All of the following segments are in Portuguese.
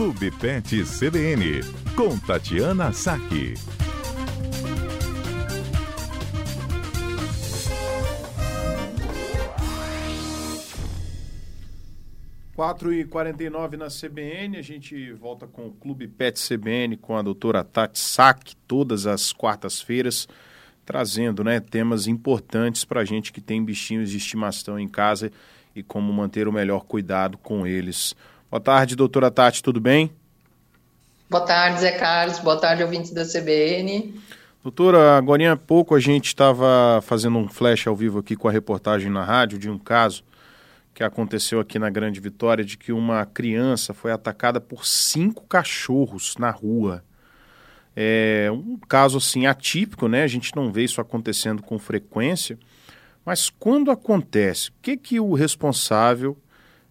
Clube Pet CBN, com Tatiana Saque. Quatro e quarenta na CBN, a gente volta com o Clube Pet CBN com a doutora Tati Sack, todas as quartas-feiras, trazendo né, temas importantes para a gente que tem bichinhos de estimação em casa e como manter o melhor cuidado com eles. Boa tarde, doutora Tati, tudo bem? Boa tarde, Zé Carlos. Boa tarde, ouvintes da CBN. Doutora, agora há pouco a gente estava fazendo um flash ao vivo aqui com a reportagem na rádio de um caso que aconteceu aqui na Grande Vitória de que uma criança foi atacada por cinco cachorros na rua. É um caso assim atípico, né? A gente não vê isso acontecendo com frequência. Mas quando acontece, o que, que o responsável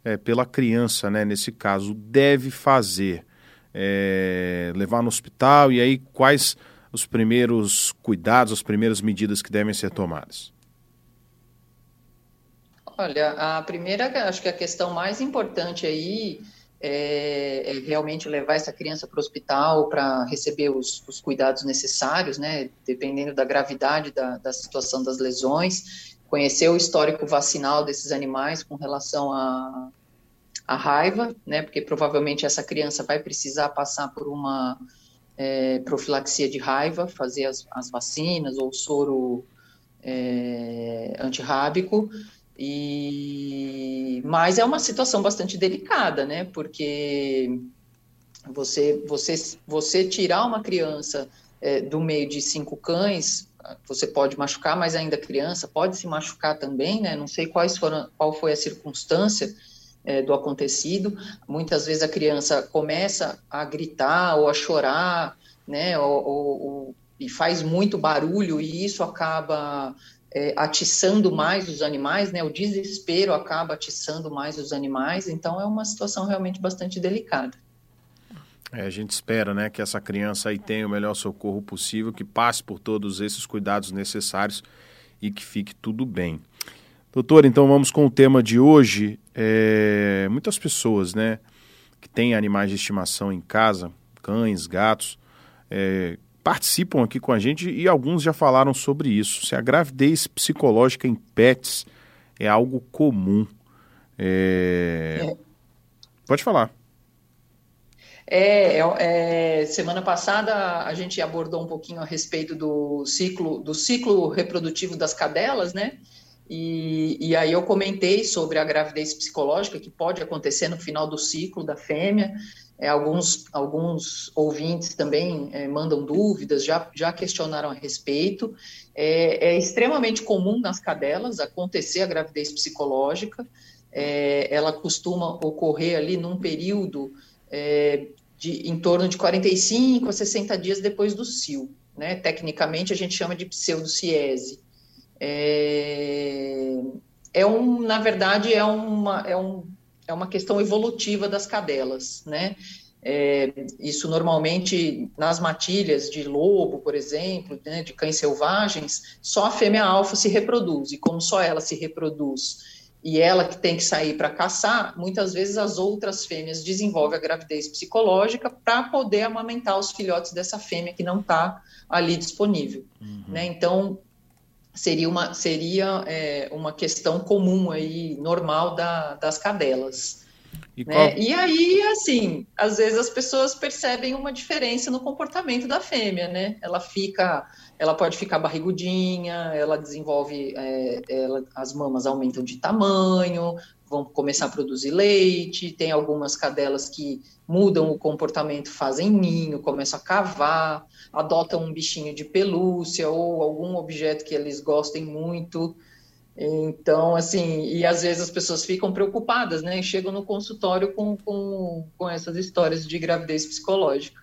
é, pela criança, né, nesse caso, deve fazer? É, levar no hospital e aí quais os primeiros cuidados, as primeiras medidas que devem ser tomadas? Olha, a primeira, acho que a questão mais importante aí é, é realmente levar essa criança para o hospital para receber os, os, cuidados necessários, né, dependendo da gravidade da, da situação das lesões, conhecer o histórico vacinal desses animais com relação a, a raiva, né, porque provavelmente essa criança vai precisar passar por uma é, profilaxia de raiva, fazer as, as vacinas ou soro é, antirrábico, e mas é uma situação bastante delicada, né, porque você você você tirar uma criança é, do meio de cinco cães você pode machucar, mas ainda criança pode se machucar também, né? Não sei quais foram, qual foi a circunstância é, do acontecido. Muitas vezes a criança começa a gritar ou a chorar, né, ou, ou, ou e faz muito barulho e isso acaba é, atiçando mais os animais, né, o desespero acaba atiçando mais os animais, então é uma situação realmente bastante delicada. É, a gente espera né, que essa criança aí tenha o melhor socorro possível, que passe por todos esses cuidados necessários e que fique tudo bem. Doutor, então vamos com o tema de hoje. É, muitas pessoas, né, que têm animais de estimação em casa, cães, gatos, é, participam aqui com a gente e alguns já falaram sobre isso. Se a gravidez psicológica em pets é algo comum. É... É. Pode falar. É, é, é, semana passada a gente abordou um pouquinho a respeito do ciclo do ciclo reprodutivo das cadelas, né? E, e, aí eu comentei sobre a gravidez psicológica que pode acontecer no final do ciclo da fêmea. É, alguns, alguns ouvintes também é, mandam dúvidas, já, já questionaram a respeito. É, é, extremamente comum nas cadelas acontecer a gravidez psicológica. É, ela costuma ocorrer ali num período é, de em torno de 45 a 60 dias depois do cio. Né? Tecnicamente a gente chama de pseudociese é, é um, na verdade, é uma, é, um, é uma questão evolutiva das cadelas, né? É, isso normalmente nas matilhas de lobo, por exemplo, né, de cães selvagens, só a fêmea alfa se reproduz, e como só ela se reproduz e ela que tem que sair para caçar, muitas vezes as outras fêmeas desenvolvem a gravidez psicológica para poder amamentar os filhotes dessa fêmea que não está ali disponível. Uhum. Né? Então, seria uma, seria, é, uma questão comum aí, normal da, das cadelas. E, né? qual... e aí, assim, às vezes as pessoas percebem uma diferença no comportamento da fêmea, né? Ela fica, ela pode ficar barrigudinha, ela desenvolve, é, ela, as mamas aumentam de tamanho, vão começar a produzir leite, tem algumas cadelas que mudam o comportamento, fazem ninho, começam a cavar, adotam um bichinho de pelúcia ou algum objeto que eles gostem muito. Então, assim, e às vezes as pessoas ficam preocupadas, né? E chegam no consultório com, com, com essas histórias de gravidez psicológica.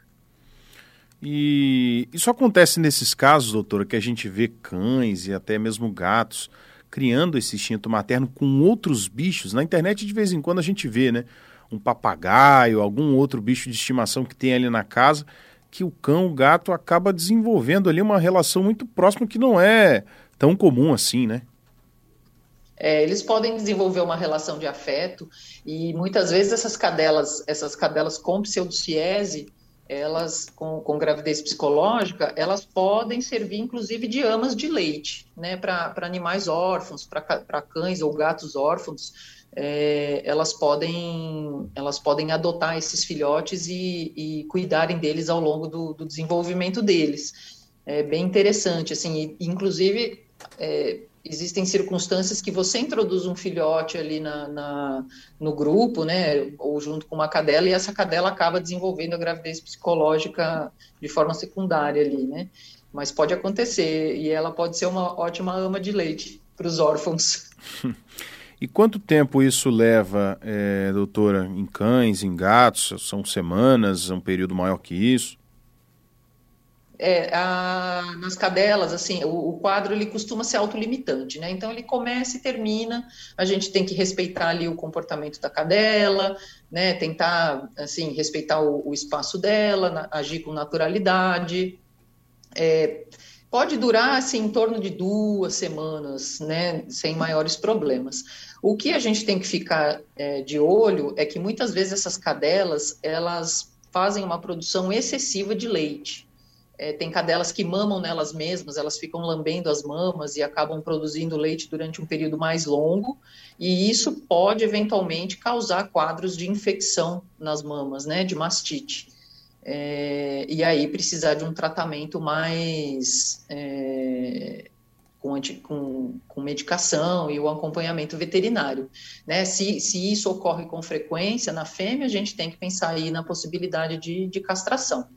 E isso acontece nesses casos, doutora, que a gente vê cães e até mesmo gatos criando esse instinto materno com outros bichos. Na internet, de vez em quando, a gente vê, né? Um papagaio, algum outro bicho de estimação que tem ali na casa, que o cão, o gato, acaba desenvolvendo ali uma relação muito próxima que não é tão comum assim, né? É, eles podem desenvolver uma relação de afeto e muitas vezes essas cadelas, essas cadelas com pseudociese, elas com, com, gravidez psicológica, elas podem servir inclusive de amas de leite, né, para animais órfãos, para cães ou gatos órfãos, é, elas podem elas podem adotar esses filhotes e, e cuidarem deles ao longo do, do, desenvolvimento deles. É bem interessante, assim, e, inclusive é, existem circunstâncias que você introduz um filhote ali na, na, no grupo, né, ou junto com uma cadela, e essa cadela acaba desenvolvendo a gravidez psicológica de forma secundária ali, né? Mas pode acontecer, e ela pode ser uma ótima ama de leite para os órfãos. E quanto tempo isso leva, é, doutora, em cães, em gatos? São semanas, um período maior que isso? É, a, nas cadelas, assim, o, o, quadro ele costuma ser autolimitante, né? Então ele começa e termina. A gente tem que respeitar ali o comportamento da cadela, né? Tentar, assim, respeitar o, o espaço dela, na, agir com naturalidade. É, pode durar, assim, em torno de duas semanas, né? Sem maiores problemas. O que a gente tem que ficar é, de olho é que muitas vezes essas cadelas elas fazem uma produção excessiva de leite. É, tem cadelas que mamam nelas mesmas, elas ficam lambendo as mamas e acabam produzindo leite durante um período mais longo, e isso pode eventualmente causar quadros de infecção nas mamas, né, de mastite. É, e aí precisar de um tratamento mais é, com, anti, com, com, medicação e o acompanhamento veterinário. Né? Se, se isso ocorre com frequência na fêmea, a gente tem que pensar aí na possibilidade de, de castração.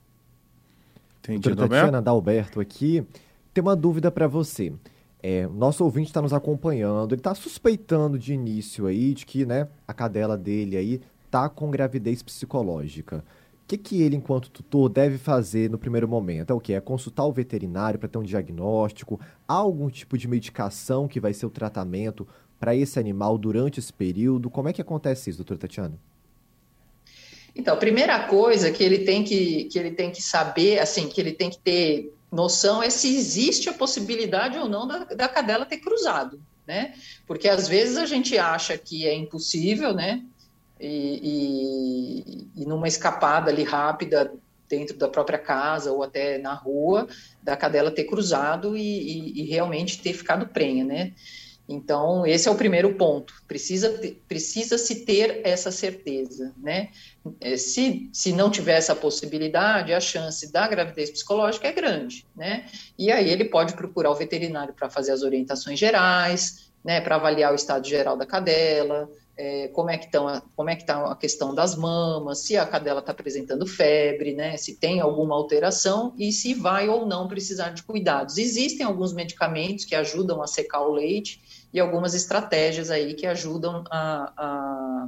Entendi, Doutora Tatiana Dalberto aqui, tem uma dúvida para você. É, nosso ouvinte está nos acompanhando, ele está suspeitando de início aí de que né, a cadela dele aí tá com gravidez psicológica. O que, que ele, enquanto tutor, deve fazer no primeiro momento? É o que? É consultar o veterinário para ter um diagnóstico? Há algum tipo de medicação que vai ser o tratamento para esse animal durante esse período? Como é que acontece isso, doutora Tatiana? Então, a primeira coisa que ele tem que, que ele tem que saber, assim, que ele tem que ter noção é se existe a possibilidade ou não da, da cadela ter cruzado, né? Porque às vezes a gente acha que é impossível, né? E, e, e numa escapada ali rápida dentro da própria casa ou até na rua, da cadela ter cruzado e, e realmente ter ficado prenha, né? Então, esse é o primeiro ponto. Precisa, precisa se ter essa certeza, né? É, se, se não tiver essa possibilidade, a chance da gravidez psicológica é grande, né? E aí ele pode procurar o veterinário para fazer as orientações gerais, né? Para avaliar o estado geral da cadela, é, como é que estão como é que está a questão das mamas, se a cadela está apresentando febre, né, se tem alguma alteração e se vai ou não precisar de cuidados. Existem alguns medicamentos que ajudam a secar o leite e algumas estratégias aí que ajudam a, a,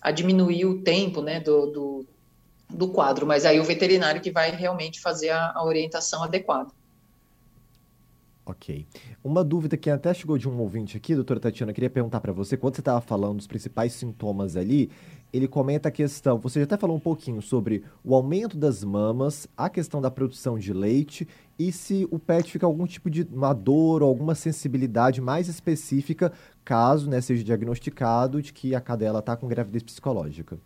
a diminuir o tempo, né, do, do, do, quadro, mas aí o veterinário que vai realmente fazer a, a orientação adequada. Ok. Uma dúvida que até chegou de um ouvinte aqui, doutora Tatiana, queria perguntar para você, quando você estava falando dos principais sintomas ali, ele comenta a questão, você já até falou um pouquinho sobre o aumento das mamas, a questão da produção de leite e se o pet fica algum tipo de uma dor ou alguma sensibilidade mais específica, caso né, seja diagnosticado de que a cadela está com gravidez psicológica.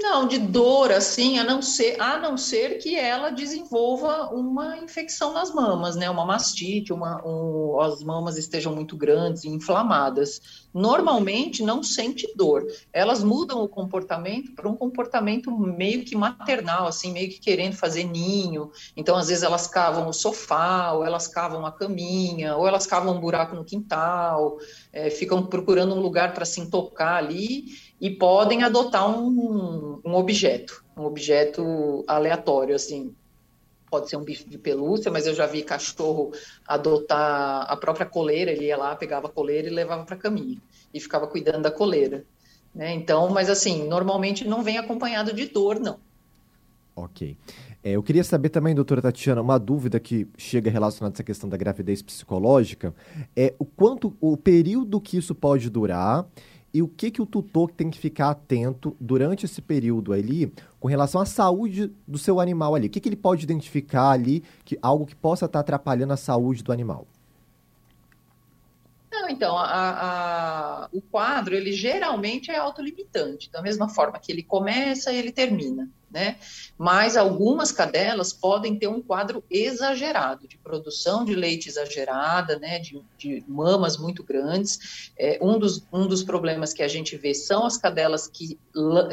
Não, de dor, assim, a não ser, a não ser que ela desenvolva uma infecção nas mamas, né? Uma mastite, uma, um, as mamas estejam muito grandes e inflamadas. Normalmente não sente dor. Elas mudam o comportamento para um comportamento meio que maternal, assim, meio que querendo fazer ninho. Então, às vezes, elas cavam o sofá, ou elas cavam a caminha, ou elas cavam um buraco no quintal, é, ficam procurando um lugar para se tocar ali e podem adotar um, um objeto, um objeto aleatório, assim, pode ser um bicho de pelúcia, mas eu já vi cachorro adotar a própria coleira, ele ia lá, pegava a coleira e levava para a caminha, e ficava cuidando da coleira. Né? Então, mas assim, normalmente não vem acompanhado de dor, não. Ok. É, eu queria saber também, doutora Tatiana, uma dúvida que chega relacionada a essa questão da gravidez psicológica, é o quanto, o período que isso pode durar e o que, que o tutor tem que ficar atento durante esse período ali com relação à saúde do seu animal ali? O que, que ele pode identificar ali, que algo que possa estar atrapalhando a saúde do animal? Então, a, a, o quadro, ele geralmente é autolimitante, da mesma forma que ele começa ele termina né? Mas algumas cadelas podem ter um quadro exagerado, de produção de leite exagerada, né? De, de mamas muito grandes. É, um, dos, um dos problemas que a gente vê são as cadelas que,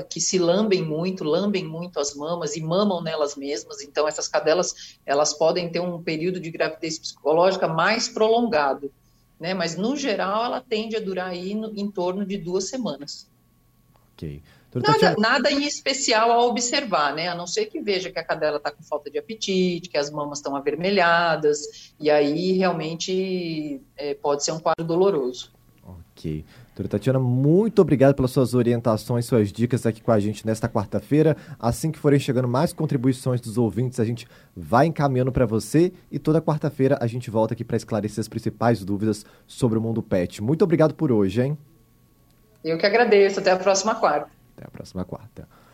que se lambem muito, lambem muito as mamas e mamam nelas mesmas. Então, essas cadelas, elas podem ter um período de gravidez psicológica mais prolongado, né? Mas, no geral, ela tende a durar aí no, em torno de duas semanas. Ok. Nada, nada em especial a observar, né? A não ser que veja que a cadela está com falta de apetite, que as mamas estão avermelhadas, e aí realmente é, pode ser um quadro doloroso. Ok. Doutora Tatiana, muito obrigado pelas suas orientações, suas dicas aqui com a gente nesta quarta-feira. Assim que forem chegando mais contribuições dos ouvintes, a gente vai encaminhando para você e toda quarta-feira a gente volta aqui para esclarecer as principais dúvidas sobre o mundo pet. Muito obrigado por hoje, hein? Eu que agradeço. Até a próxima quarta. Até a próxima quarta.